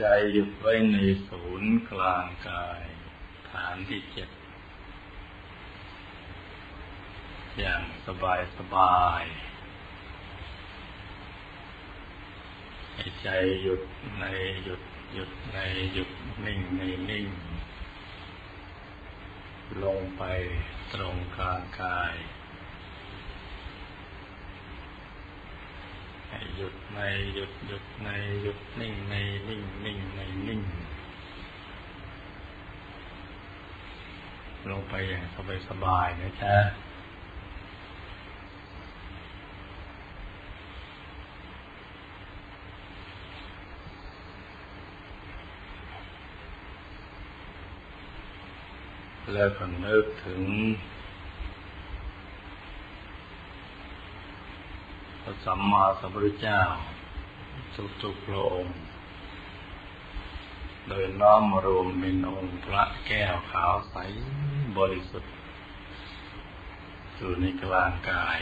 ใจหยุดไว้ในศูนย์กลางกาย ฐานที่เจ็ดอย่างสบายสบายให้ใจหยุดในหยุดหยุดในหยุดนิ่งในนิ่ง ลงไปตรงกลางกาย ห้หยุดในหยุดหยุดในหยุดนิ่งในนิ่งนิ่งในนิ่ง ลงไปอย่างสบายสบายนะจ๊ะแล้วก็นึกถึงพระ สัมมาสัมพุทธเจ้า ทุกๆพระองค์ โดยน้อมรวมเป็นองค์พระแก้วขาวใสบริสุทธิ์อยู่ในกลางกาย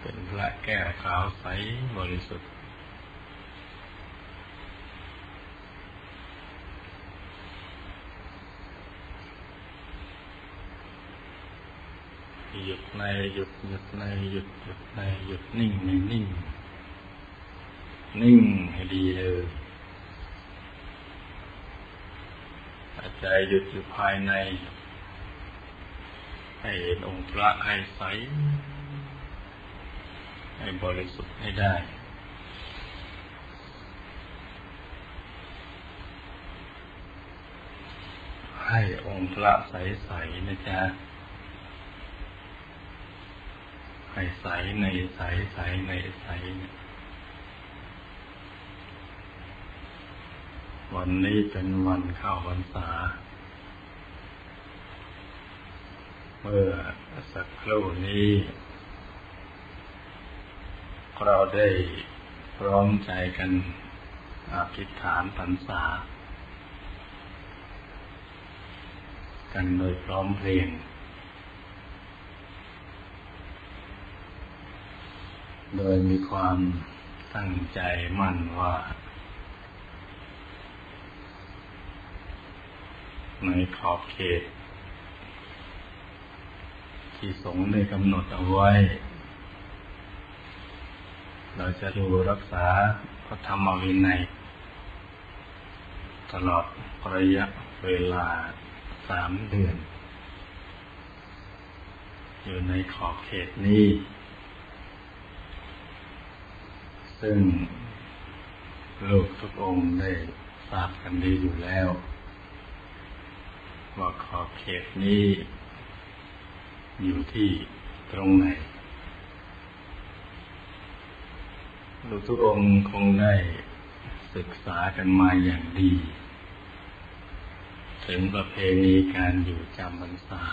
เป็นพระแก้วขาวใสบริสุทธิ์ หยุดในหยุดหยุดในหยุดหยุดในหยุดนิ่งในนิ่งนิ่งให้ดีเลยใจหยุดอยู่ภายใน ให้เห็นองค์พระให้ใส ให้บริสุทธิ์ให้ได้ให้องค์พระใสๆนะจ๊ะ ให้ใสในใสใสในใสวันนี้เป็นวันเข้าวันษา เมื่อสักครู่นี้ เราได้พร้อมใจกันอธิษฐานพรรษา กันโดยพร้อมเพรียง โดยมีความตั้งใจมั่นว่า ในขอบเขต ที่สงฆ์ได้กำหนดเอาไว้ เราจะดูรักษาพระธรรมวินัยตลอดระยะเวลาสามเดือน อยู่ในขอบเขตนี้ ซึ่งลูกทุกองค์ได้ทราบกันดีอยู่แล้ว ว่าขอบเขตนี้ อยู่ที่ตรงไหน ลูกทุกองค์คงได้ศึกษากันมาอย่างดี ถึงประเพณีการอยู่จำพรรษา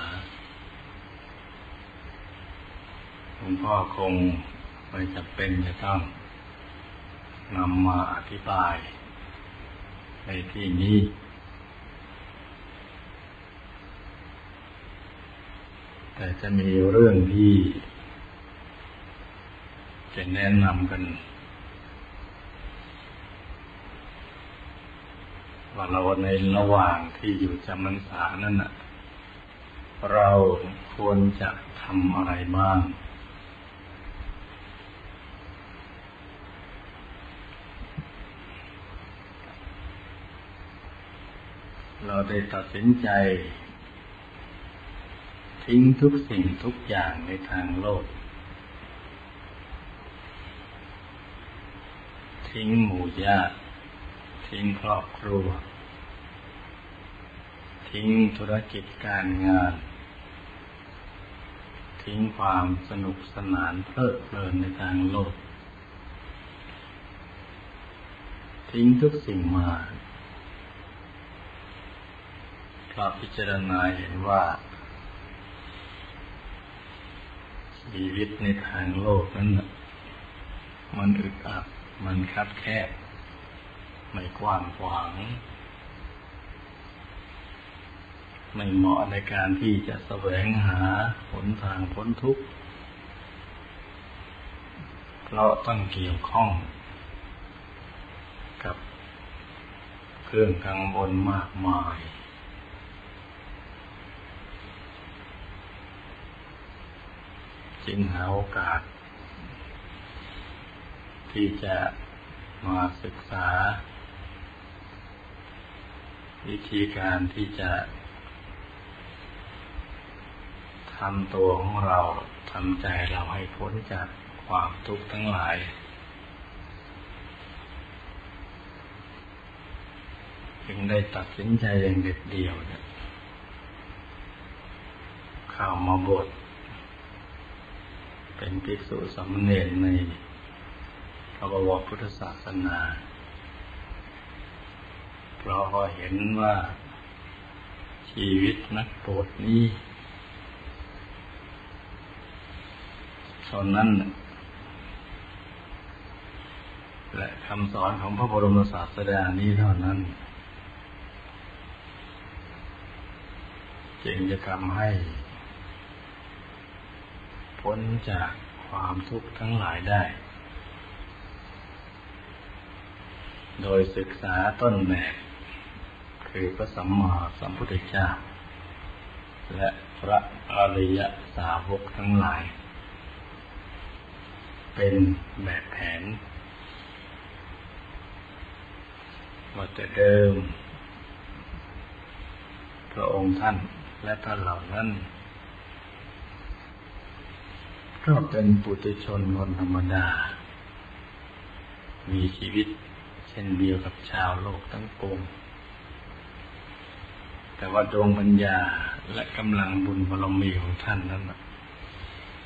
หลวงพ่อคงไม่จำเป็นจะต้อง นำมาอธิบาย ในที่นี้ แต่จะมีเรื่องที่ จะแนะนำกัน ว่าเราในระหว่างที่อยู่จำพรรษานั่นนะเราควรจะทำอะไรบ้าง เราได้ตัดสินใจ ทิ้งทุกสิ่งทุกอย่างในทางโลก ทิ้งหมู่ญาติ ทิ้งครอบครัว ทิ้งธุรกิจการงาน ทิ้งความสนุกสนานเพลิดเพลินในทางโลก ทิ้งทุกสิ่งมา พระพิจารณาเห็นว่า ชีวิตในทางโลกนั้นมันอึดอัด มันคับแคบ ไม่กว้างขวาง ไม่เหมาะในการที่จะแสวงหาหนทางพ้นทุกข์เพราะต้องเกี่ยวข้อง กับเครื่องกังวลมากมาย จึงหาโอกาส ที่จะมาศึกษา วิธีการที่จะทำตัวของเราทำใจเราให้พ้นจากความทุกข์ทั้งหลาย จึงได้ตัดสินใจอย่างเด็ดเดี่ยวเนี่ยเข้ามาบท เป็นภิกษุสามเณรในพระบวรพุทธศาสนา เพราะเห็นว่าชีวิตนักโปรดนี้เท่านั้น และคำสอนของพระบรมศาสดานี้เท่านั้น จึงจะทำให้ พ้นจากความทุกข์ทั้งหลายได้ โดยศึกษาต้นแบบคือพระสัมมาสัมพุทธเจ้า และพระอริยสาวกทั้งหลาย เป็นแบบแผนว่าแต่เดิม พระองค์ท่านและท่านเหล่านั้น ก็เป็นปุถุชนคนธรรมดา มีชีวิตเช่นเดียวกับชาวโลกทั้งปวงแต่ว่าดวงปัญญาและกำลังบุญบารมีของท่านนั้น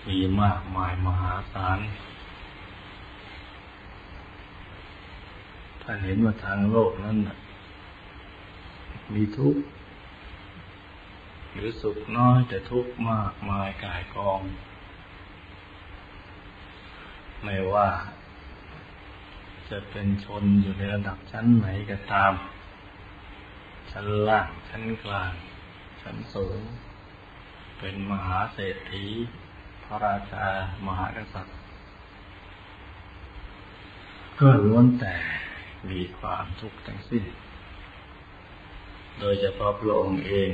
มีมากมายมหาศาลท่านเห็นว่าทางโลกนั้นมีทุกข์หรือสุขน้อยแต่ทุกข์มากมายกายกอง ไม่ว่า จะเป็นชนอยู่ในระดับชั้นไหนก็ตาม ชั้นล่าง ชั้นกลาง ชั้นสูง เป็นมหาเศรษฐี พระราชา มหากษัตริย์ก็ล้วนแต่มีความทุกข์ทั้งสิ้น โดยเฉพาะพระองค์เอง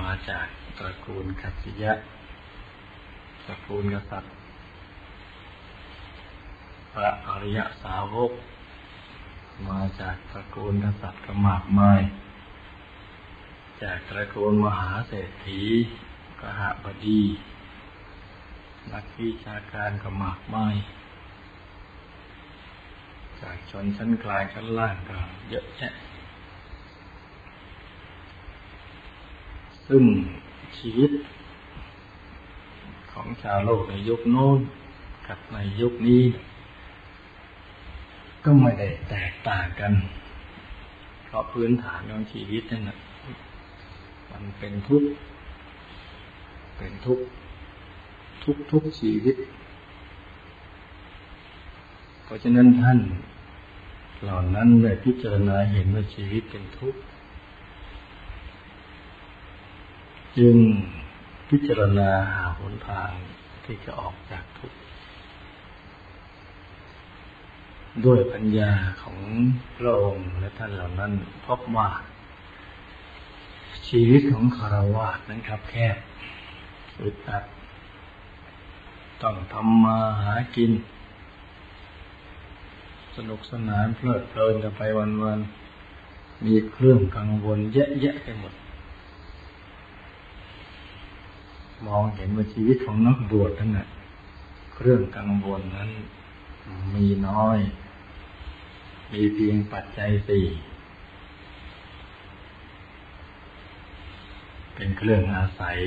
มาจากตระกูลกัสิยะ ตระกูลกษัตริย์ พระอริยสาวก มาจากตระกูลกษัตริย์กมากมายจากตระกูลมหาเศรษฐีกหบดี นักวิชาการกมากมายจากชนชั้นกลางชั้นล่างก็เยอะแยะ ซึ่งชีวิตของชาวโลกในยุคโน้นกับในยุคนี้ ก็ไม่ได้แตกต่างกัน เพราะพื้นฐานของชีวิตนั่นนะมันเป็นทุกข์เป็นทุกข์ทุกทุกชีวิต เพราะฉะนั้นท่าน เหล่านั้นได้พิจารณาเห็นว่าชีวิตเป็นทุกข์จึงพิจารณาหาหนทางที่จะออกจากทุกข์ ด้วยปัญญาของพระองค์และท่านเหล่านั้นพบว่า ชีวิตของคารวะนั้นครับแคบอึดอัดต้องทำมาหากิน สนุกสนานเพลิดเพลินกันไปวันๆมีเครื่องกังวลเยอะแยะไปหมด มองเห็นว่าชีวิตของนักบวชนั่นแหละเครื่องกังวลนั้นมีน้อย มีเพียงปัจจัยสี่เป็นเครื่องอาศัย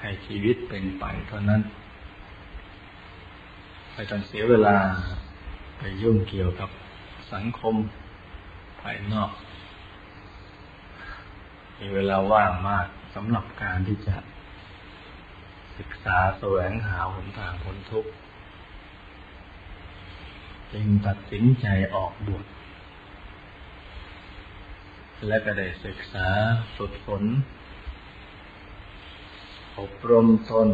ให้ชีวิตเป็นไปเท่านั้นไม่ต้องเสียเวลาไปยุ่งเกี่ยวกับสังคมภายนอก มีเวลาว่างมากสำหรับการที่จะ ศึกษาแสวงหาหนทางพ้นทุกข์ จึงตัดสินใจออกบวชและก็ได้ศึกษาฝึกฝนอบรมตน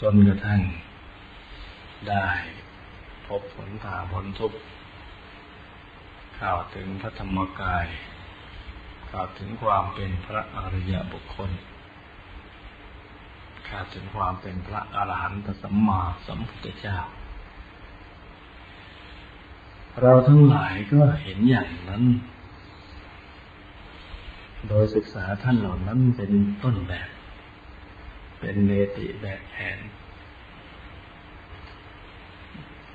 จนกระทั่งได้พบผลถาผลทุกข่าวถึงพระธรรมกายข่าวถึงความเป็นพระอริยบุคคลข่าวถึงความเป็นพระอรหันตสัมมาสัมพุทธเจ้า เราทั้งหลายก็เห็นอย่างนั้น โดยศึกษาท่านเหล่านั้นเป็นต้นแบบ เป็นเนติแบบแผน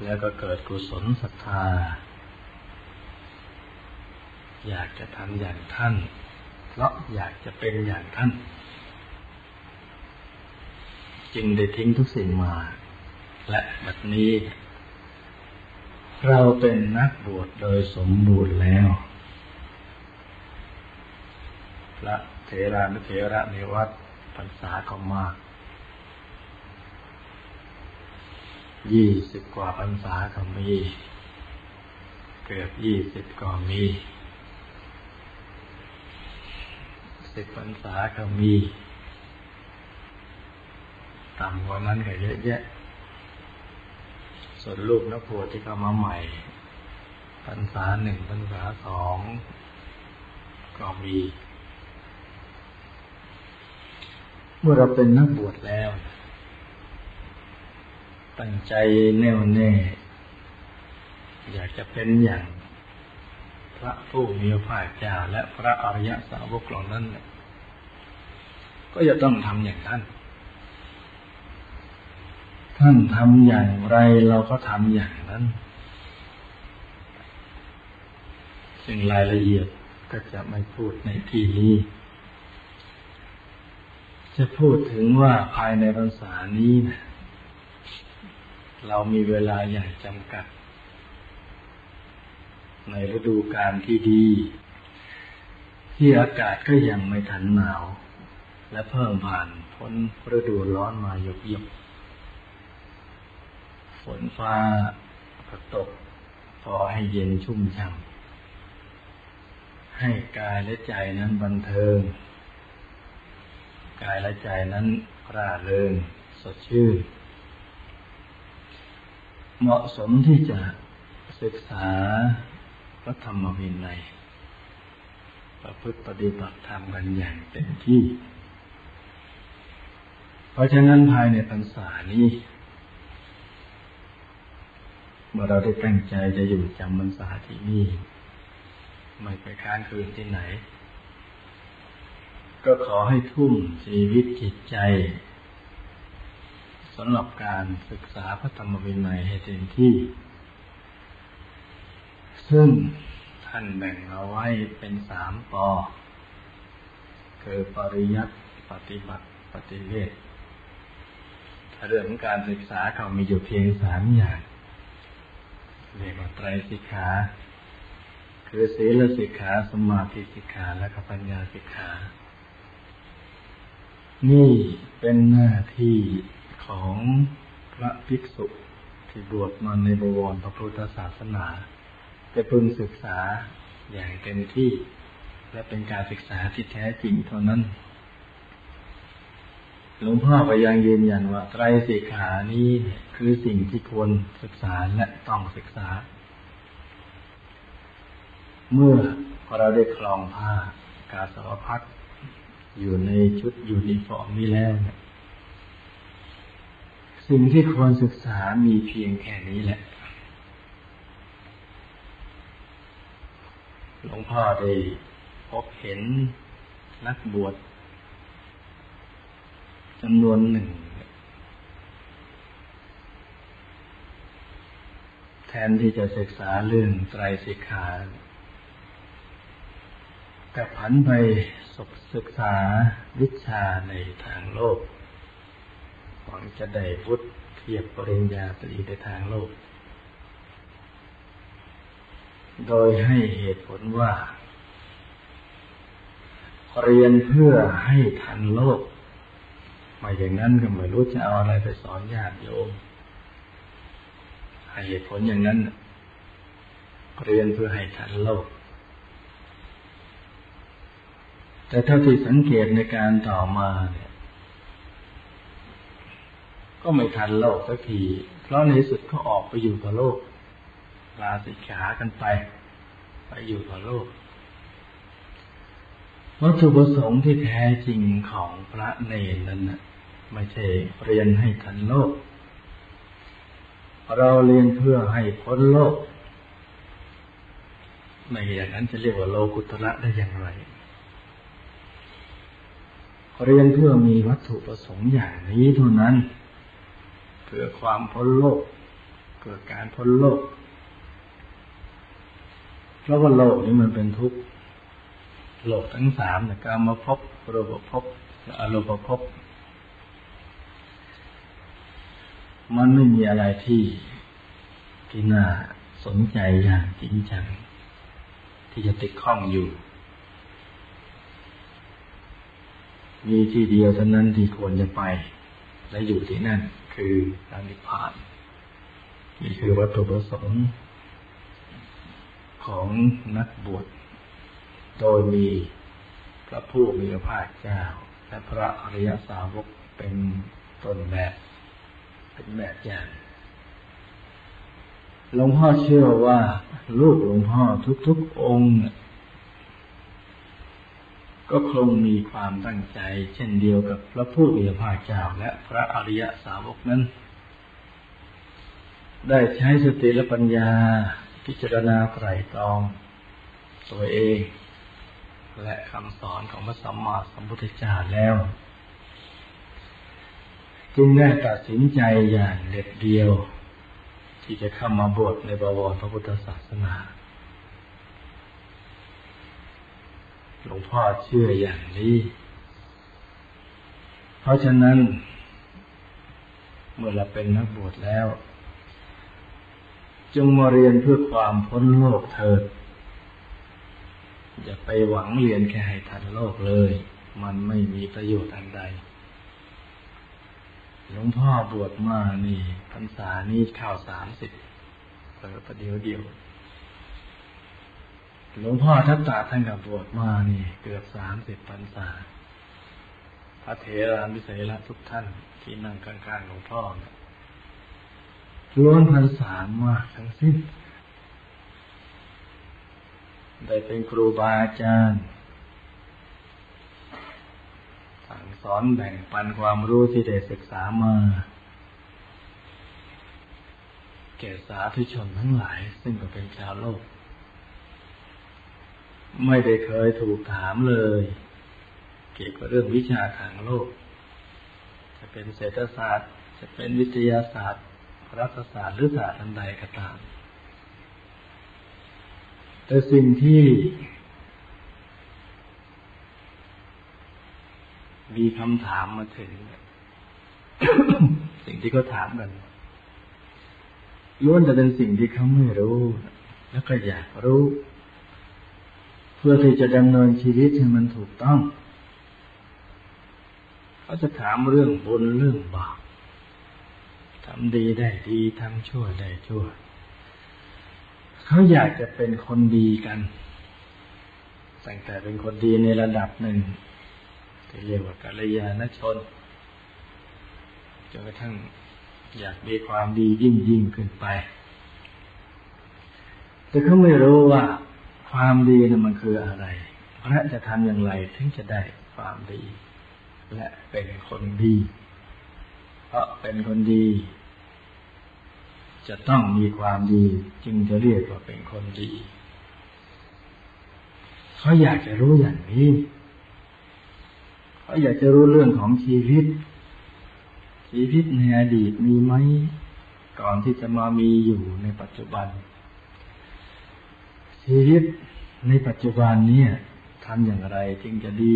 แล้วก็เกิดกุศลศรัทธา อยากจะทำอย่างท่าน เพราะอยากจะเป็นอย่างท่าน จึงได้ทิ้งทุกสิ่งมา และบัดนี้ เราเป็นนักบวชโดยสมบูรณ์แล้ว พระเถรานุเถระในวัดพรรษาก็มาก ยี่สิบกว่าพรรษาก็มี เกือบยี่สิบก็มี สิบพรรษาก็มี ต่ำกว่านั้นก็เยอะแยะ ส่วนลูกนักบวชที่เข้ามาใหม่พรรษาหนึ่งพรรษาสองก็มี เมื่อเราเป็นนักบวชแล้ว ตั้งใจแน่วแน่ อยากจะเป็นอย่าง พระผู้มีพระเจ้าและพระอริยสาวกเหล่านั้นก็จะต้องทำอย่างนั้น ท่านทำอย่างไรเราก็ทำอย่างนั้น ซึ่งรายละเอียดก็จะไม่พูดในที่นี้ จะพูดถึงว่าภายในภาษานี้นะเรามีเวลาอย่างจำกัด ในฤดูกาลที่ดี ที่อากาศก็ยังไม่ทันหนาว และเพิ่งผ่านพ้นฤดูร้อนมาหยกหยบ ฝนฟ้าก็ตก พอให้เย็นชุ่มช่ำให้กายและใจนั้นบันเทิง กายและใจนั้นร่าเริงสดชื่น เหมาะสมที่จะศึกษาพระธรรมวินัยประพฤติปฏิบัติธรรมกันอย่างเต็มที่ เพราะฉะนั้นภายในพรรษานี้ เมื่อเราได้ตั้งใจจะอยู่จำพรรษาที่นี่ ไม่ไปค้างคืนที่ไหน ก็ขอให้ทุ่มชีวิตจิตใจสำหรับการศึกษาพระธรรมวินัยให้เต็มที่ ซึ่งท่านแบ่งเอาไว้เป็นสามปอ คือปริยัติปฏิบัติปฏิเวทเรื่องของการศึกษาเขามีอยู่เพียงสามอย่าง เรียกว่าไตรสิกขา คือศีลสิกขาสมาธิสิกขาและปัญญาสิกขา นี่เป็นหน้าที่ของพระภิกษุที่บวชมาในบวรพระพุทธศาสนาจะพึงศึกษาอย่างเต็มที่ และเป็นการศึกษาที่แท้จริงเท่านั้น หลวงพ่อก็ยังยืนยันว่าไตรสิกขานี้คือสิ่งที่ควรศึกษาและต้องศึกษา เมื่อเราได้คลองผ้ากาสาวพัดอยู่ในชุดยูนิฟอร์มนี้แล้วเนี่ยสิ่งที่ควรศึกษามีเพียงแค่นี้แหละ หลวงพ่อได้พบเห็นนักบวช จำนวนหนึ่ง แทนที่จะศึกษาเรื่องไตรสิกขาแต่ผันไปศึกษาวิชาในทางโลกหวังจะได้วุฒิเทียบปริญญาตรีในทางโลก โดยให้เหตุผลว่า เรียนเพื่อให้ทันโลก มาอย่างนั้นก็ไม่รู้จะเอาอะไรไปสอนญาติโยมให้เหตุผลอย่างนั้น เรียนเพื่อให้ทันโลก แต่เท่าที่สังเกตในการต่อมาเนี่ย ก็ไม่ทันโลกสักที เพราะในสุดก็ออกไปอยู่กับโลกลาสิกขากันไป ไปอยู่กับโลก วัตถุประสงค์ที่แท้จริงของพระเนรนั้นนะไม่ใช่เรียนให้ทันโลก เราเรียนเพื่อให้พ้นโลก ไม่อย่างนั้นจะเรียกว่าโลกุตระได้อย่างไร เรียนเพื่อมีวัตถุประสงค์อย่างนี้เท่านั้น เพื่อความพ้นโลกเกิดการพ้นโลกเพราะว่าโลกนี้มันเป็นทุกข์ โลกทั้งสามนะการมาพบรูปภพและอรูปภพมันไม่มีอะไรที่ที่น่าสนใจอย่างจริงจัง ที่จะติดข้องอยู่ มีที่เดียวเท่านั้นที่ควรจะไป และอยู่ที่นั่น คือนิพพานนี่คือวัตถุประสงค์ของนักบวช โดยมีพระผู้มีพระภาคเจ้า และพระอริยสาวกเป็นต้นแบบ เป็นแบบอย่างหลวงพ่อเชื่อว่า ลูกหลวงพ่อทุกๆองค์ ก็คงมีความตั้งใจ เช่นเดียวกับพระผู้มีพระภาคเจ้าและพระอริยสาวกนั้น ได้ใช้สติและปัญญาพิจารณาไตรตรองตัวเอง และคำสอนของพระสัมมาสัมพุทธเจ้าแล้ว จึงได้ตัดสินใจอย่างเด็ดเดียว ที่จะเข้ามาบวชในบวรพระพุทธศาสนาหลวงพ่อเชื่ออย่างนี้ เพราะฉะนั้น เมื่อเราเป็นนักบวชแล้ว จงมาเรียนเพื่อความพ้นโลกเถิด อย่าไปหวังเรียนแค่ให้ทันโลกเลย มันไม่มีประโยชน์อันใด หลวงพ่อบวชมานี่พรรษานี้ข้าวสามสิบเปิดประเดี๋ยวเดียว หลวงพ่อทัตตาท่านกับบวชมานี่ เกือบสามสิบพรรษา พระเถรามิสัยละทุกท่านที่นั่งข้างๆหลวงพ่อล้วนพรรษามากทั้งสิ้น ได้เป็นครูบาอาจารย์สั่งสอนแบ่งปันความรู้ที่ได้ศึกษามาแก่สาธุชนทั้งหลาย ซึ่งก็เป็นชาวโลก ไม่ได้เคยถูกถามเลย เกี่ยวกับเรื่องวิชาทางโลก จะเป็นเศรษฐศาสตร์ จะเป็นวิทยาศาสตร์รัฐศาสตร์หรือศาสตร์อันใดก็ตาม แต่สิ่งที่มีคำถามมาถึง สิ่งที่เขาถามกันล้วนจะเป็นสิ่งที่เขาไม่รู้ แล้วก็อยากรู้ เพื่อที่จะดำเนินชีวิตให้มันถูกต้อง เขาจะถามเรื่องบุญเรื่องบาปทำดีได้ดีทำชั่วได้ชั่ว เขาอยากจะเป็นคนดีกันแต่งแต่เป็นคนดีในระดับหนึ่งเรียกว่ากัลยาณชนจนกระทั่งอยากมีความดียิ่งยิ่งขึ้นไป แต่เขาไม่รู้ว่าความดีนั้นมันคืออะไรพระจะทำอย่างไรถึงจะได้ความดี และเป็นคนดี เพราะเป็นคนดี จะต้องมีความดี จึงจะเรียกว่าเป็นคนดี เขาอยากจะรู้อย่างนี้ เขาอยากจะรู้เรื่องของชีวิต ชีวิตในอดีตมีไหม ก่อนที่จะมามีอยู่ในปัจจุบัน ชีวิตในปัจจุบันนี้ทำอย่างไรจึงจะดี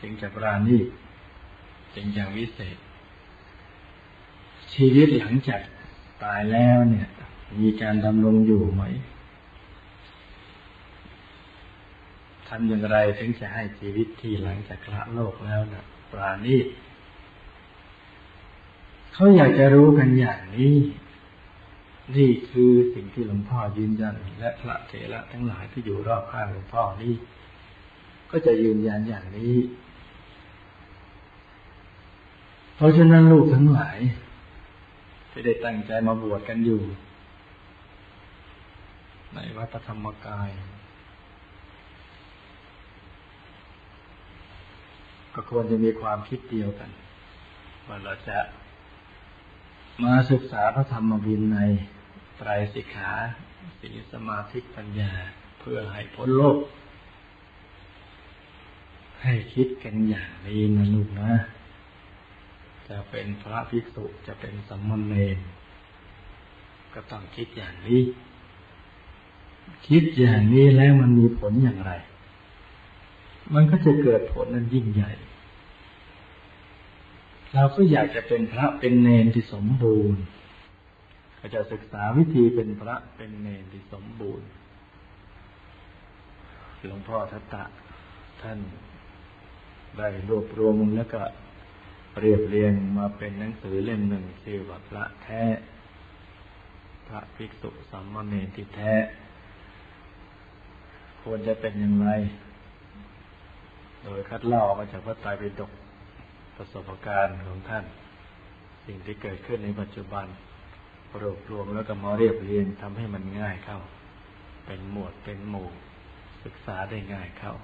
จึงจะปราณีตจึงจะวิเศษ ชีวิตหลังจาก ตายแล้วเนี่ย มีการดำรงอยู่ไหมทำอย่างไรถึงจะให้ชีวิตที่หลังจากละโลกแล้วนะปราณีตเขาอยากจะรู้กันอย่างนี้ นี่คือสิ่งที่หลวงพ่อยืนยัน และพระเถระทั้งหลายที่อยู่รอบข้างหลวงพ่อนี่ก็จะยืนยันอย่างนี้ เพราะฉะนั้นลูกทั้งหลาย ที่ได้ตั้งใจมาบวชกันอยู่ ในวัดธรรมกาย ก็ควรจะมีความคิดเดียวกัน ว่าเราจะมาศึกษาพระธรรมวินัยไตรสิกขาสีสมาธิปัญญา เพื่อให้พ้นโลก ให้คิดกันอย่างนี้นะลูกนะ จะเป็นพระภิกษุจะเป็นสัมมเนรก็ต้องคิดอย่างนี้ คิดอย่างนี้แล้วมันมีผลอย่างไร มันก็จะเกิดผลนั้นยิ่งใหญ่ เราก็อยากจะเป็นพระเป็นเนรที่สมบูรณ์ ก็จะศึกษาวิธีเป็นพระเป็นเนรที่สมบูรณ์ หลวงพ่อทัตตะท่านได้รวบรวมแล้วก็ เรียบเรียงมาเป็นหนังสือเล่มหนึ่งชื่อว่าพระแท้ พระภิกษุสัมมาเนรที่แท้ ควรจะเป็นอย่างไร โดยคัดเล่ามาจากพระไตรปิฎกประสบการณ์ของท่าน สิ่งที่เกิดขึ้นในปัจจุบันรวบรวมแล้วก็มาเรียบเรียงทำให้มันง่ายเข้า เป็นหมวดเป็นหมู่ ศึกษาได้ง่ายเข้า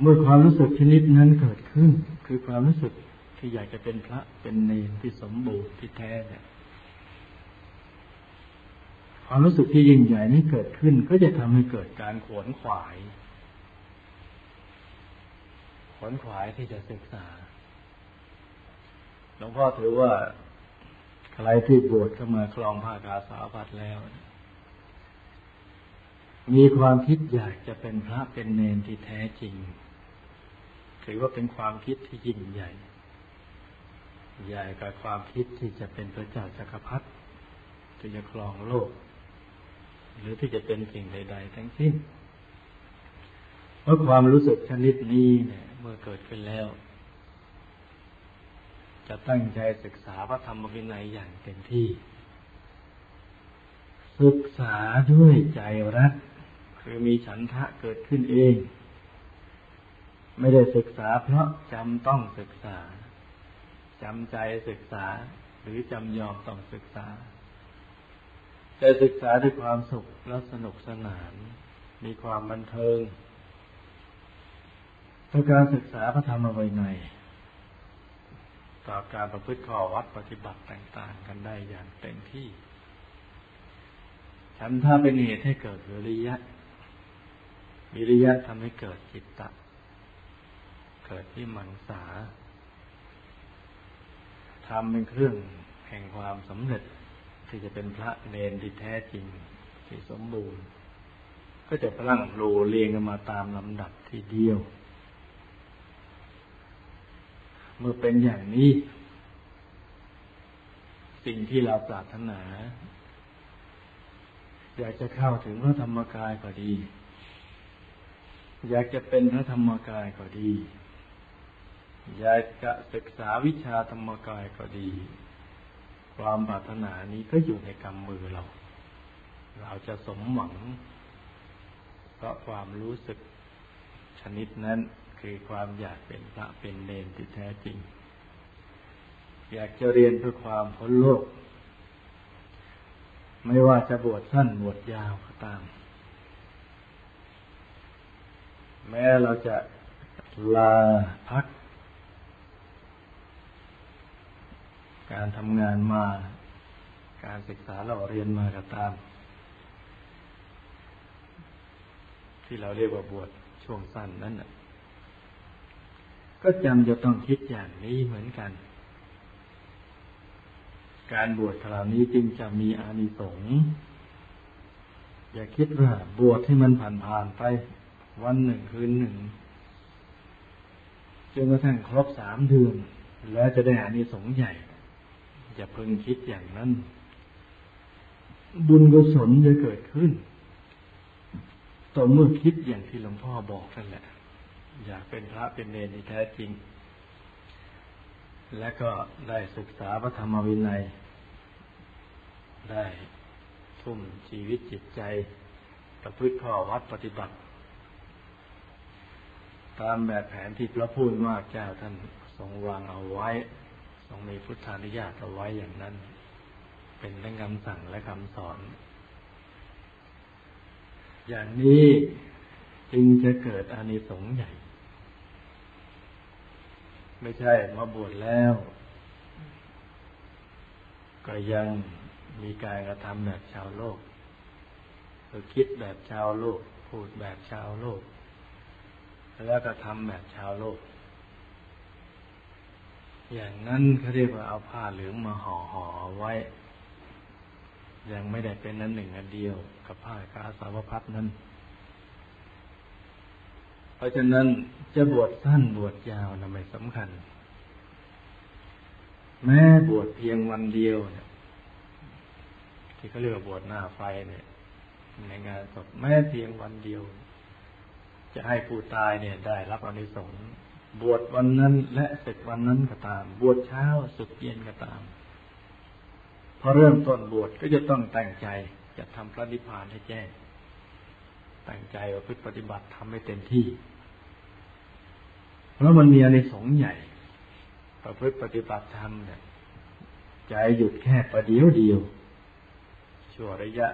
เมื่อความรู้สึกชนิดนั้นเกิดขึ้น คือความรู้สึกที่อยากจะเป็นพระเป็นเนรที่สมบูรณ์ที่แท้เนี่ยความรู้สึกที่ยิ่งใหญ่นี้เกิดขึ้น ก็จะทำให้เกิดการขวนขวาย ขวนขวายที่จะศึกษาหลวงพ่อถือว่าใครที่บวชเข้ามาคลองภาคาสาวัดแล้ว มีความคิดอยากจะเป็นพระเป็นเนนที่แท้จริง ถือว่าเป็นความคิดที่ยิ่งใหญ่ ใหญ่กว่าความคิดที่จะเป็นพระเจ้าจักรพรรดิที่จะครองโลก หรือที่จะเป็นสิ่งใด ๆ ทั้งสิ้นเพราะความรู้สึกชนิดนี้เนี่ย เมื่อเกิดขึ้นแล้ว จะตั้งใจศึกษาพระธรรมวินัยอย่างเต็มที่ ศึกษาด้วยใจรักคือมีฉันทะเกิดขึ้นเอง ไม่ได้ศึกษา เพราะจำต้องศึกษาจำใจศึกษาหรือจำยอมต้องศึกษา แต่ศึกษาด้วยความสุขและสนุกสนาน มีความบันเทิงเพราะการศึกษาพระธรรมวินัยต่อการประพฤติข้อวัดปฏิบัติต่างๆ กันได้อย่างเต็มที่ ฉันถ้าเป็นเหตุให้เกิดวิริยะวิริยะทำให้เกิดจิตตะ กิดที่มังสาทำเป็นเครื่องแห่งความสำเร็จที่จะเป็นพระเนรที่แท้จริงที่สมบูรณ์ ก็จะพลังโลเรียงกันมาตามลำดับทีเดียว เมื่อเป็นอย่างนี้ สิ่งที่เราปรารถนา อยากจะเข้าถึงพระธรรมกายก็ดี อยากจะเป็นพระธรรมกายก็ดี อยากจะศึกษาวิชาธรรมกายก็ดี ความปรารถนานี้ก็อยู่ในกำมือเรา เราจะสมหวัง เพราะความรู้สึกชนิดนั้นคือความอยากเป็นพระเป็นเนรที่แท้จริง อยากจะเรียนเพื่อความพ้นโลก ไม่ว่าจะบวชสั้นบวชยาวก็ตาม แม้เราจะลาพัก การทำงานมา การศึกษาเราเรียนมาก็ตาม ที่เราเรียกว่าบวชช่วงสั้นนั้นน่ะ ก็จำจะต้องคิดอย่างนี้เหมือนกัน การบวชคราวนี้จึงจะมีอานิสงส์อย่าคิดว่าบวชให้มันผ่านๆไปวันหนึ่งคืนหนึ่งจนกระทั่งครบสามเดือน แล้วจะได้อานิสงส์ใหญ่ อย่าเพิ่งคิดอย่างนั้น บุญกุศลจะเกิดขึ้น ต่อเมื่อคิดอย่างที่หลวงพ่อบอกนั่นแหละ อยากเป็นพระเป็นเนรที่แท้จริง และก็ได้ศึกษาพระธรรมวินัย ได้ทุ่มชีวิตจิตใจ ประพฤติข้อวัดปฏิบัติ ตามแบบแผนที่พระพูดมากเจ้าท่านทรงวางเอาไว้ ทรงมีพุทธานุญาตเอาไว้อย่างนั้น เป็นทั้งคำสั่งและคำสอน อย่างนี้จึงจะเกิดอานิสงส์ใหญ่ ไม่ใช่มาบวชแล้ว ก็ยังมีการกระทำแบบชาวโลกคือคิดแบบชาวโลก พูดแบบชาวโลก แล้วก็ทำแบบชาวโลก อย่างนั้นเขาเรียกว่าเอาผ้าเหลืองมาห่อห่อไว้ ยังไม่ได้เป็นนั้นหนึ่งอันเดียว กับผ้ากาสาวพัดนั้น เพราะฉะนั้นจะบวชสั้นบวชยาวนะไม่สำคัญ แม้บวชเพียงวันเดียวเนี่ยที่เขาเรียกว่าบวชหน้าไฟเนี่ยในงานศพแม้เพียงวันเดียว จะให้ผู้ตายเนี่ย ได้รับอนิสงส์ บวชวันนั้นและเสร็จวันนั้นก็ตาม บวชเช้าสุดเย็นก็ตามพอเริ่มต้นบวชก็จะต้องแตั้งใจจะทำพระนิพพานให้แจ้งแตั้งใจว่าพึ่ปฏิบัติทำให้เต็มที่ เพราะมันมีอนิสงใหญ่ประพฤติปฏิบัติธรรมเนี่ยใจหยุดแค่ประเดียวเดียว ชั่วระยะ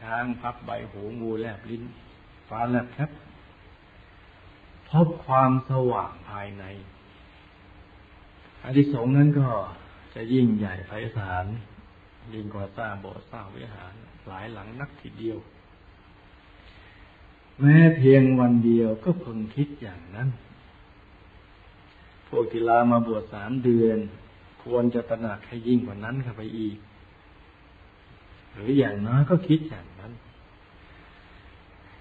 ช้างพับใบหูงูแลบลิ้น ฟ้าแลบครับ พบความสว่างภายในอธิสงนั้นก็จะยิ่งใหญ่ไพศาลยิ่งกว่าสร้างโบสถ์สร้างวิหาร หลายหลังนักทีเดียว แม้เพียงวันเดียวก็พิ่งคิดอย่างนั้น พวกกีฬามาบวชสามเดือน ควรจะตระหนักให้ยิ่งกว่านั้นเข้าไปอีก หรืออย่างน้อยก็คิดอย่างนั้น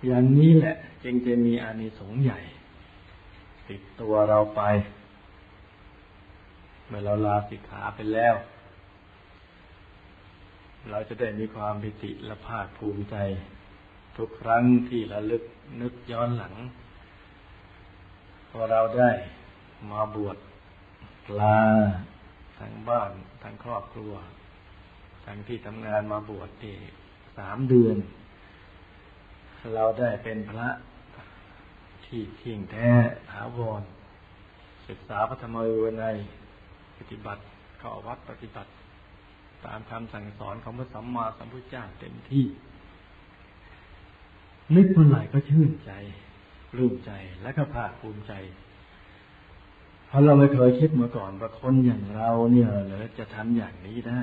อย่างนี้แหละ จึงจะมีอานิสงส์ใหญ่ ติดตัวเราไป เมื่อเราลาสิกขาไปแล้ว เราจะได้มีความปิติและภาคภูมิใจ ทุกครั้งที่ระลึกนึกย้อนหลังพอเราได้มาบวชลาทั้งบ้านทั้งครอบครัว ทั้งที่ทำงานมาบวชที่สามเดือน เราได้เป็นพระ ที่เที่ยงแท้ถาวร ศึกษาพระธรรมวินัยปฏิบัติเข้าวัดปฏิบัติ ตามคำสั่งสอนของพระสัมมาสัมพุทธเจ้าเต็มที่ นึกเมื่อไหร่ก็ชื่นใจรื่มใจและก็ภาคภูมิใจเพราะเราไม่เคยคิดมาก่อนว่าคนอย่างเราเนี่ยหรือจะทำอย่างนี้ได้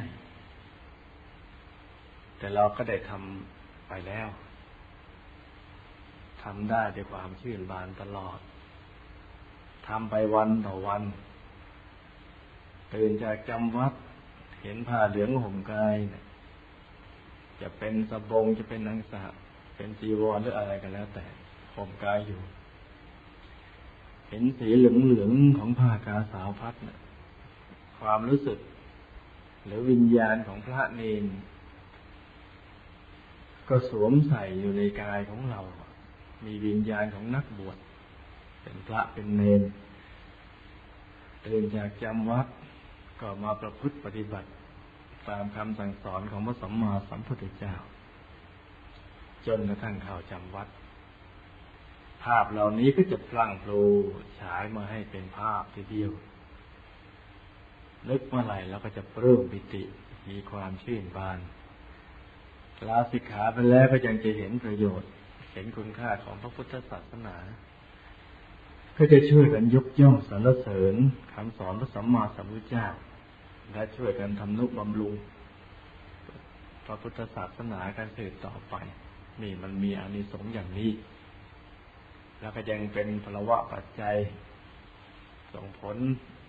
แต่เราก็ได้ทำไปแล้ว ทำได้ด้วยความชื่นบานตลอดทำไปวันต่อวันตื่นจากจำวัด เห็นผ้าเหลืองห่มกายเนี่ยจะเป็นสบงจะเป็นนังสะเป็นจีวรหรืออะไรกันแล้ว แต่ห่มกายอยู่ เห็นสีเหลืองๆของผ้ากาสาวพัดเนี่ยความรู้สึก หรือวิญญาณของพระเนนก็สวมใส่อยู่ในกายของเรา มีวิญญาณของนักบวช เป็นพระเป็นเนนตื่นจากจำวัดก็มาประพฤติปฏิบัติ ตามคำสั่งสอนของพระสัมมาสัมพุทธเจ้า จนกระทั่งเข้าจำวัด ภาพเหล่านี้ก็จะพลั่งพลูฉายมาให้เป็นภาพทีเดียวนึกเมื่อไหร่เราก็จะเพิ่มปิติ มีความชื่นบานลาสิกขาไปแล้วก็ยังจะเห็นประโยชน์ เห็นคุณค่าของพระพุทธศาสนา ก็จะช่วยกันยกย่องสรรเสริญคำสอนพระสัมมาสัมพุทธเจ้า และช่วยกันทำนุบำรุงพระพุทธศาสนาการสืบต่อไป นี่มันมีอานิสงส์อย่างนี้ แล้วก็ยังเป็นพลวะปัจจัย ส่งผล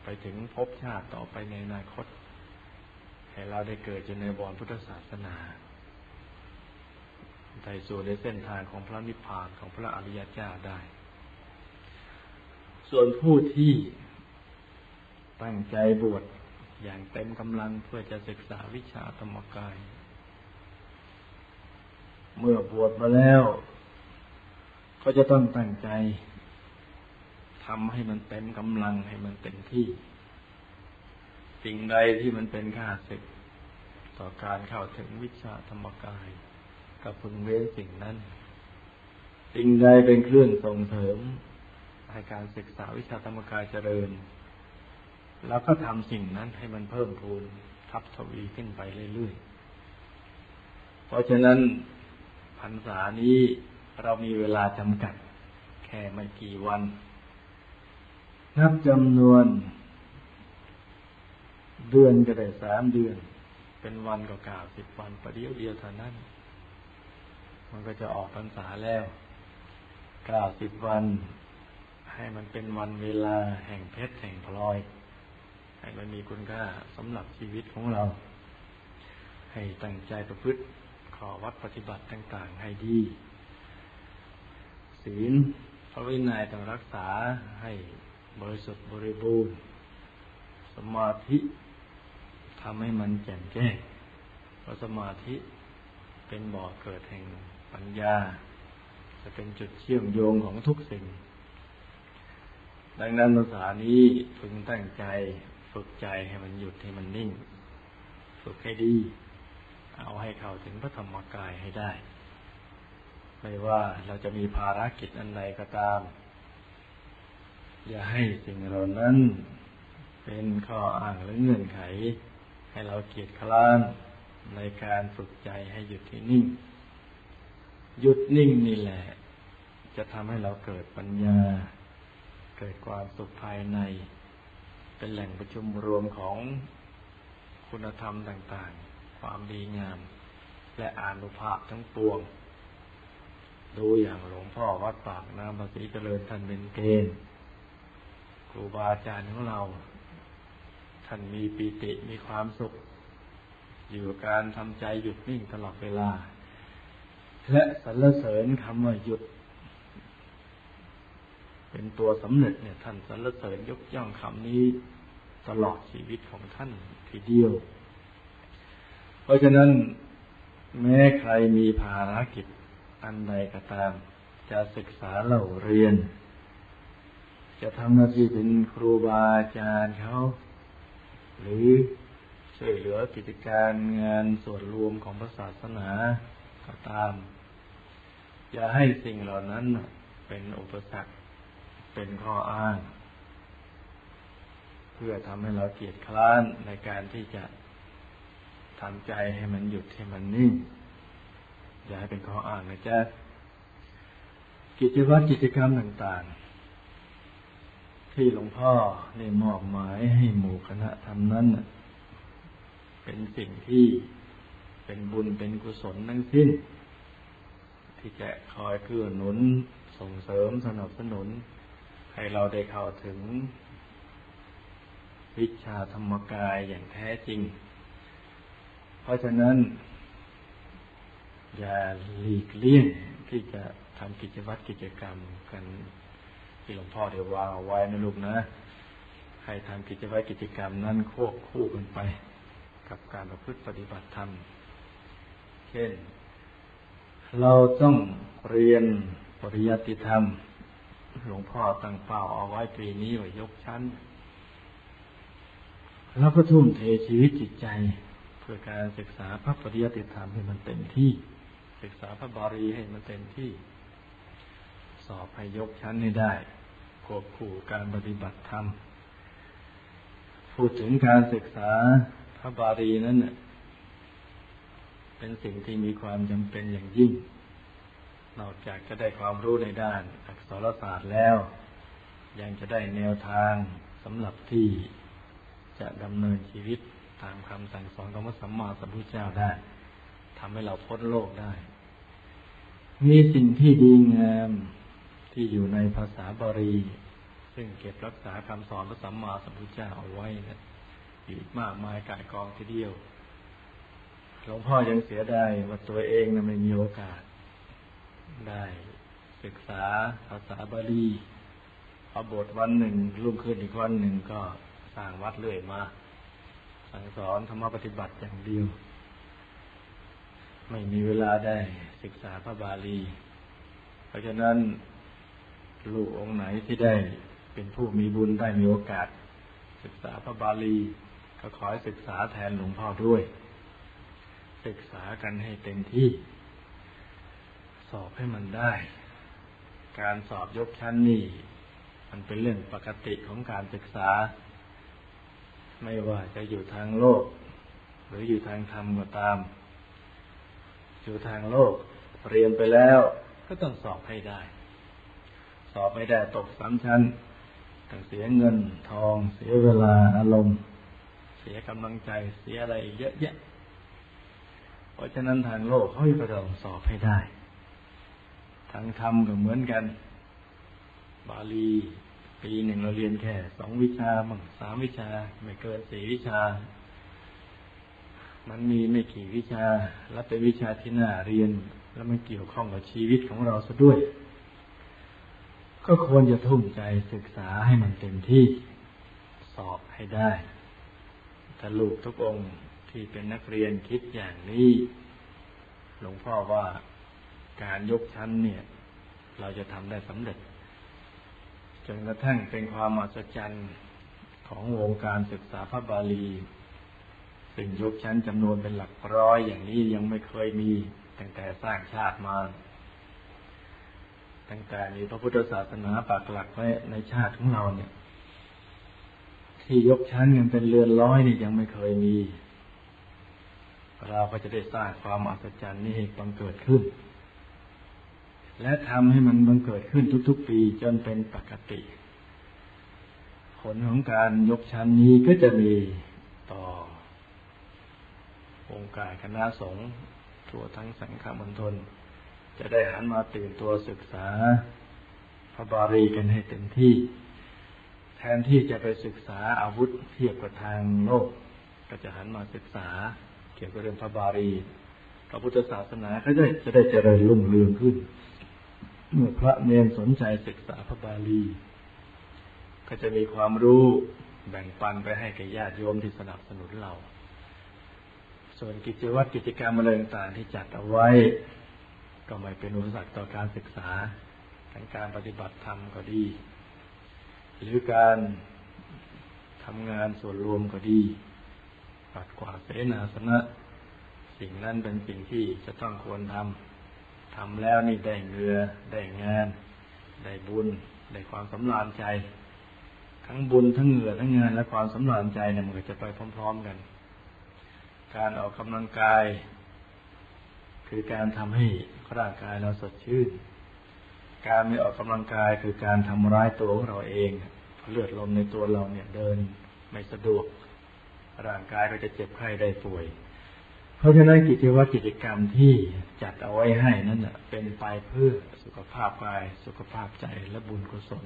ไปถึงภพชาติต่อไปในอนาคต ให้เราได้เกิดจนในบอนพุทธศาสนา ไต่สู่ในเส้นทางของพระนิพพานของพระอริยเจ้าได้ ส่วนผู้ที่ตั้งใจบวชอย่างเต็มกำลังเพื่อจะศึกษาวิชาธรรมกาย เมื่อบวชมาแล้ว ก็จะต้องตั้งใจทำให้มันเต็มกำลังให้มันเต็มที่ สิ่งใดที่มันเป็นข้าศึกต่อการเข้าถึงวิชาธรรมกาย ก็พึงเว้นสิ่งนั้น สิ่งใดเป็นเครื่องส่งเสริมให้การศึกษาวิชาธรรมกายเจริญ แล้วก็ทำสิ่งนั้นให้มันเพิ่มพูนทับทวีขึ้นไปเรื่อยๆ เพราะฉะนั้นพรรษานี้เรามีเวลาจำกัด แค่ไม่กี่วัน นับจำนวน เดือนก็ได้สามเดือน เป็นวันก็เก้าสิบวันประเดียวเดียวเท่านั้น มันก็จะออกพรรษาแล้วเก้าสิบวัน ให้มันเป็นวันเวลาแห่งเพชรแห่งพลอย ให้มันมีคุณค่าสำหรับชีวิตของเรา ให้ตั้งใจประพฤติ ขอวัดปฏิบัติต่าง ๆ ให้ดี ศีลพระวินัยต้องรักษาให้บริสุทธิ์บริบูรณ์ สมาธิทำให้มันแจ่มแจ้งเพราะสมาธิ เป็นบ่อเกิดแห่งปัญญา จะเป็นจุดเชื่อมโยงของทุกสิ่ง ดังนั้นภาษานี้พึงตั้งใจฝึกใจให้มันหยุดให้มันนิ่ง ฝึกให้ดี เอาให้เข้าถึงพระธรรมกายให้ได้ ไม่ว่าเราจะมีภารกิจอันใดก็ตาม อย่าให้สิ่งเหล่านั้น เป็นข้ออ้างหรือเงื่อนไข ให้เราเกียดคร้าน ในการฝึกใจให้หยุดที่นิ่ง หยุดนิ่งนี่แหละ จะทำให้เราเกิดปัญญา เกิดความสุขภายใน เป็นแหล่งประชุมรวมของคุณธรรมต่างๆ ความดีงาม และอานุภาพทั้งปวง ดูอย่างหลวงพ่อวัดปากน้ำภาษีเจริญท่านเป็นเกณฑ์ครูบาอาจารย์ของเรา ท่านมีปีติมีความสุข อยู่การทำใจหยุดนิ่งตลอดเวลา และสรรเสริญคำว่าหยุด เป็นตัวสำเร็จเนี่ย ท่านสรรเสริญยกย่องคำนี้ตลอดชีวิตของท่านทีเดียว เพราะฉะนั้น แม้ใครมีภารกิจอันใดก็ตาม จะศึกษาเล่าเรียน จะทำหน้าที่เป็นครูบาอาจารย์เขา หรือ ช่วยเหลือกิจการงานส่วนรวมของพระศาสนาก็ตาม อย่าให้สิ่งเหล่านั้นเป็นอุปสรรคเป็นข้ออ้าง เพื่อทำให้เราเกียดคร้านในการที่จะทำใจให้มันหยุดให้มันนิ่ง อย่าให้เป็นข้ออ้างนะจ๊ะกิจวัตรกิจกรรมต่างๆ ที่หลวงพ่อได้มอบหมายให้หมู่คณะทำนั้น เป็นสิ่งที่เป็นบุญเป็นกุศลทั้งสิ้น ที่จะคอยเกื้อหนุนส่งเสริมสนับสนุน ให้เราได้เข้าถึง วิชาธรรมกายอย่างแท้จริง เพราะฉะนั้น อย่าหลีกเลี่ยงที่จะทำกิจวัตรกิจกรรมกันที่หลวงพ่อเดี๋ยววางเอาไว้นะลูกนะ ให้ทำกิจวัตรกิจกรรมนั้นควบคู่กันไป กับการประพฤติปฏิบัติธรรม เช่น เราต้องเรียนปริยัติธรรม หลวงพ่อตั้งเป้าเอาไว้ปีนี้ว่ายกชั้นแล้วก็ทุ่มเทชีวิตจิตใจ เพื่อการศึกษาพระปริยัติธรรมให้มันเต็มที่ ศึกษาพระบาลีให้มันเต็มที่ สอบให้ยกชั้นให้ได้ควบคู่การปฏิบัติธรรมพูดถึงการศึกษา พระบาลีนั้นเป็นสิ่งที่มีความจำเป็นอย่างยิ่ง นอกจากจะได้ความรู้ในด้านอักษรศาสตร์แล้ว ยังจะได้แนวทางสำหรับที่จะดำเนินชีวิตตามคำสั่งสอนของพระสัมมาสัมพุทธเจ้าได้ทำให้เราพ้นโลกได้ มีสิ่งที่ดีงามที่อยู่ในภาษาบาลีซึ่งเก็บรักษาคำสอนพระสัมมาสัมพุทธเจ้าเอาไว้นะ อีกมากมายกายกองทีเดียว หลวงพ่อยังเสียดายว่าตัวเองนะไม่มีโอกาส ได้ศึกษาภาษาบาลีเอบทวันหนึ่งรุ่งขึ้นอีกวันหนึ่งก็สร้างวัดเรื่อยมาสั่งสอนธรรมปฏิบัติอย่างเดียว ไม่มีเวลาได้ศึกษาพระบาลี เพราะฉะนั้นลูกองค์ไหนที่ได้เป็นผู้มีบุญได้มีโอกาส ศึกษาพระบาลี ก็ขอให้ศึกษาแทนหลวงพ่อด้วย ศึกษากันให้เต็มที่ สอบให้มันได้ การสอบยกชั้นนี่มันเป็นเรื่องปกติของการศึกษา ไม่ว่าจะอยู่ทางโลก หรืออยู่ทางธรรมก็ตาม อยู่ทางโลก เรียนไปแล้ว ก็ต้องสอบให้ได้ สอบไม่ได้ตกสามชั้นต้องเสียเงินทอง เสียเวลาอารมณ์ เสียกำลังใจเสียอะไรเยอะแยะ เพราะฉะนั้นทางโลกเขาก็ต้องสอบให้ได้ ทางธรรมก็เหมือนกัน บาลีปีหนึ่งเราเรียนแค่สองวิชามั่งสามวิชา ไม่เกินสี่วิชา มันมีไม่กี่วิชา และเป็นวิชาที่น่าเรียน แล้วมันเกี่ยวข้องกับชีวิตของเราซะด้วย ก็ควรจะทุ่มใจศึกษาให้มันเต็มที่ สอบให้ได้ ถ้าลูกทุกองค์ที่เป็นนักเรียนคิดอย่างนี้ หลวงพ่อว่าการยกชั้นเนี่ย เราจะทำได้สำเร็จจนกระทั่งเป็นความอัศจรรย์ของวงการศึกษาพระบาลี ซึ่งยกชั้นจำนวนเป็นหลักร้อยอย่างนี้ยังไม่เคยมีตั้งแต่สร้างชาติมาตั้งแต่มีพระพุทธศาสนาปักหลักไว้ในชาติของเราเนี่ย ที่ยกชั้นกันเป็นเรือนร้อยนี่ยังไม่เคยมี เราก็จะได้สร้างความอัศจรรย์นี้ให้บังเกิดขึ้น และทำให้มันบังเกิดขึ้นทุกๆปีจนเป็นปกติ ผลของการยกชั้นนี้ก็จะมีต่อ องค์การคณะสงฆ์ทั่วทั้งสังฆมณฑลจะได้หันมาตื่นตัวศึกษาพระบาลีกันให้เต็มที่ แทนที่จะไปศึกษาอาวุธเทียบกับทางโลก ก็จะหันมาศึกษา เกี่ยวกับเรื่องพระบาลีพระพุทธศาสนาก็จะจะได้เจริญรุ่งเรืองขึ้น เมื่อพระเนรสนใจศึกษาพระบาลี ก็จะมีความรู้แบ่งปันไปให้แก่ญาติโยมที่สนับสนุนเรา ส่วนกิจวัตรกิจกรรมอะไรต่างๆที่จัดเอาไว้ ก็ไม่เป็นอุปสรรคต่อการศึกษาทั้งการปฏิบัติธรรมก็ดี หรือการทำงานส่วนรวมก็ดี ปัดกวาดเสนาสนะ สิ่งนั้นเป็นสิ่งที่จะต้องควรทำทำแล้วนี่ได้เงือได้งาน ได้บุญ ได้ความสำราญใจ ทั้งบุญทั้งเหงื่อทั้งงานและความสำราญใจเนี่ยมันจะไปพร้อม ๆกัน การออกกำลังกาย คือการทำให้ร่างกายเราสดชื่น การไม่ออกกำลังกายคือการทำร้ายตัวของเราเองเลือดลมในตัวเราเนี่ยเดินไม่สะดวก ร่างกายก็จะเจ็บไข้ได้ป่วย เพราะฉะนั้นกิจวัตรกิจกรรมที่จัดเอาไว้ให้นั้นเป็นไปเพื่อสุขภาพกาย สุขภาพใจและบุญกุศล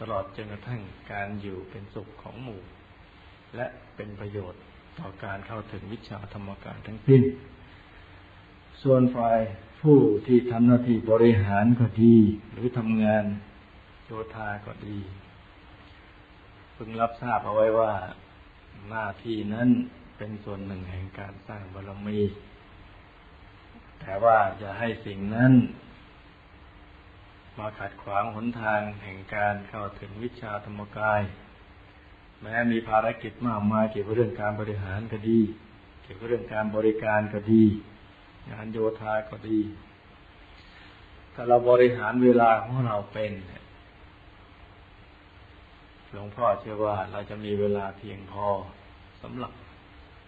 ตลอดจนกระทั่งการอยู่เป็นสุขของหมู่ และเป็นประโยชน์ต่อการเข้าถึงวิชาธรรมการทั้งสิ้น ส่วนฝ่าย ผู้ที่ทำหน้าที่บริหารก็ดี หรือทำงานโยธาก็ดีพึงรับทราบเอาไว้ว่าหน้าที่นั้นเป็นส่วนหนึ่งแห่งการสร้างบารมี แต่ว่าจะให้สิ่งนั้นมาขัดขวางหนทางแห่งการเข้าถึงวิชาธรรมกาย แม้มีภารกิจมากมายเกี่ยวกับเรื่องการบริหารก็ดี เกี่ยวกับเรื่องการบริการก็ดี งานโยธาก็ดี ถ้าเราบริหารเวลาของเราเป็นหลวงพ่อเชื่อว่าเราจะมีเวลาเพียงพอสำหรับ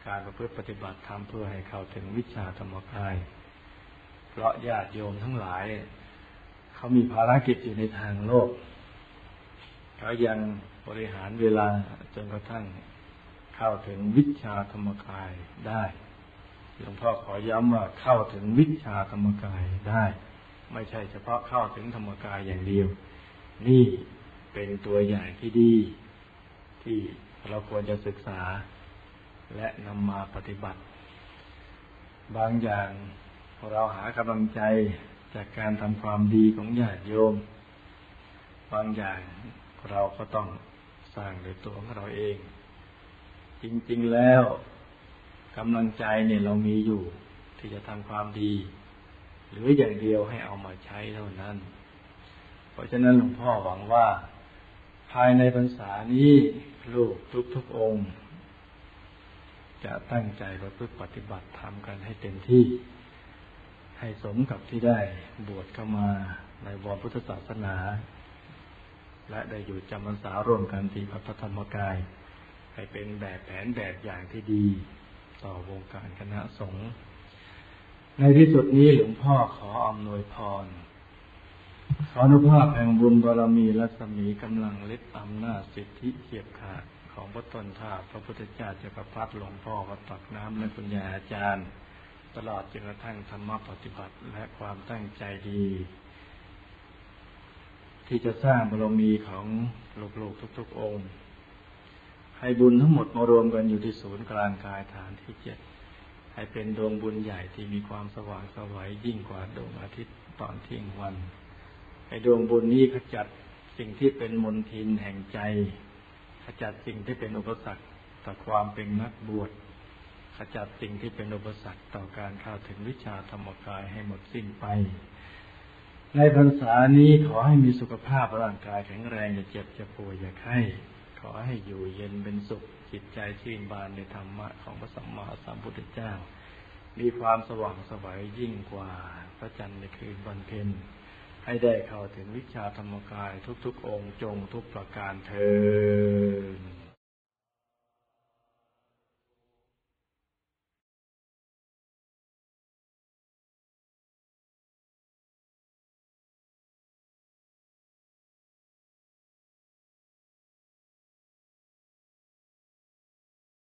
การประพฤติปฏิบัติธรรมเพื่อให้เข้าถึงวิชาธรรมกาย เพราะญาติโยมทั้งหลาย เขามีภารกิจอยู่ในทางโลกเขายังบริหารเวลาจนกระทั่งเข้าถึงวิชาธรรมกายได้ หลวงพ่อขอย้ำว่าเข้าถึงวิชาธรรมกายได้ ไม่ใช่เฉพาะเข้าถึงธรรมกายอย่างเดียว นี่เป็นตัวอย่างที่ดี ที่เราควรจะศึกษา และนำมาปฏิบัติ บางอย่างเราหากำลังใจจากการทำความดีของญาติโยม บางอย่างเราก็ต้องสร้างโดยตัวของเราเอง จริง ๆ แล้ว กำลังใจเนี่ยเรามีอยู่ ที่จะทำความดี หรืออย่างเดียวให้เอามาใช้เท่านั้น เพราะฉะนั้นหลวงพ่อหวังว่า ภายในพรรษานี้ลูกทุกๆองค์ จะตั้งใจประพฤติปฏิบัติทำกันให้เต็มที่ใหให้สมกับที่ได้บวชเข้ามาในวรพุทธศาสนา และได้อยู่จำพรรษาร่วมกันที่พระธรรมกาย ให้เป็นแบบแผนแบบอย่างที่ดี ต่อวงการคณะสงฆ์ในที่สุดนี้หลวงพ่อขออำนวยพร ขออนุภาพแห่งบุญบารมีรัศมีกำลังฤทธิ์อำนาจสิทธิเฉียบขาดของพระตนท่าพระพุทธเจ้าจักรพรรดิหลวงพ่อวัดตักน้ำและคุณยาอาจารย์ ตลอดจนกระทั่งธรรมปฏิบัติและความตั้งใจดี ที่จะสร้างบารมีของลูกๆทุก ๆ องค์ ให้บุญทั้งหมดมารวมกันอยู่ที่ศูนย์กลางกายฐานที่เจ็ดให้เป็นดวงบุญใหญ่ที่มีความสว่างสวัยยิ่งกว่าดวงอาทิตย์ตอนเที่ยงวันให้ดวงบุญนี้ขจัดสิ่งที่เป็นมลทินแห่งใจ ขจัดสิ่งที่เป็นอุปสรรคต่อความเป็นนักบวช ขจัดสิ่งที่เป็นอุปสรรคต่อการเข้าถึงวิชาธรรมกายให้หมดสิ้นไป ในพรรษานี้ขอให้มีสุขภาพร่างกายแข็งแรงอย่าเจ็บอย่าป่วยอย่าไข้ อให้อยู่เย็นเป็นสุข จิตใจชื่นบานในธรรมะของพระสัมมาสัมพุทธเจ้า มีความสว่างสวัยยิ่งกว่าพระจันทร์ในคืนวันเพ็ญให้ได้เข้าถึงวิชาธรรมกายทุกๆองค์จงทุกประการเธอ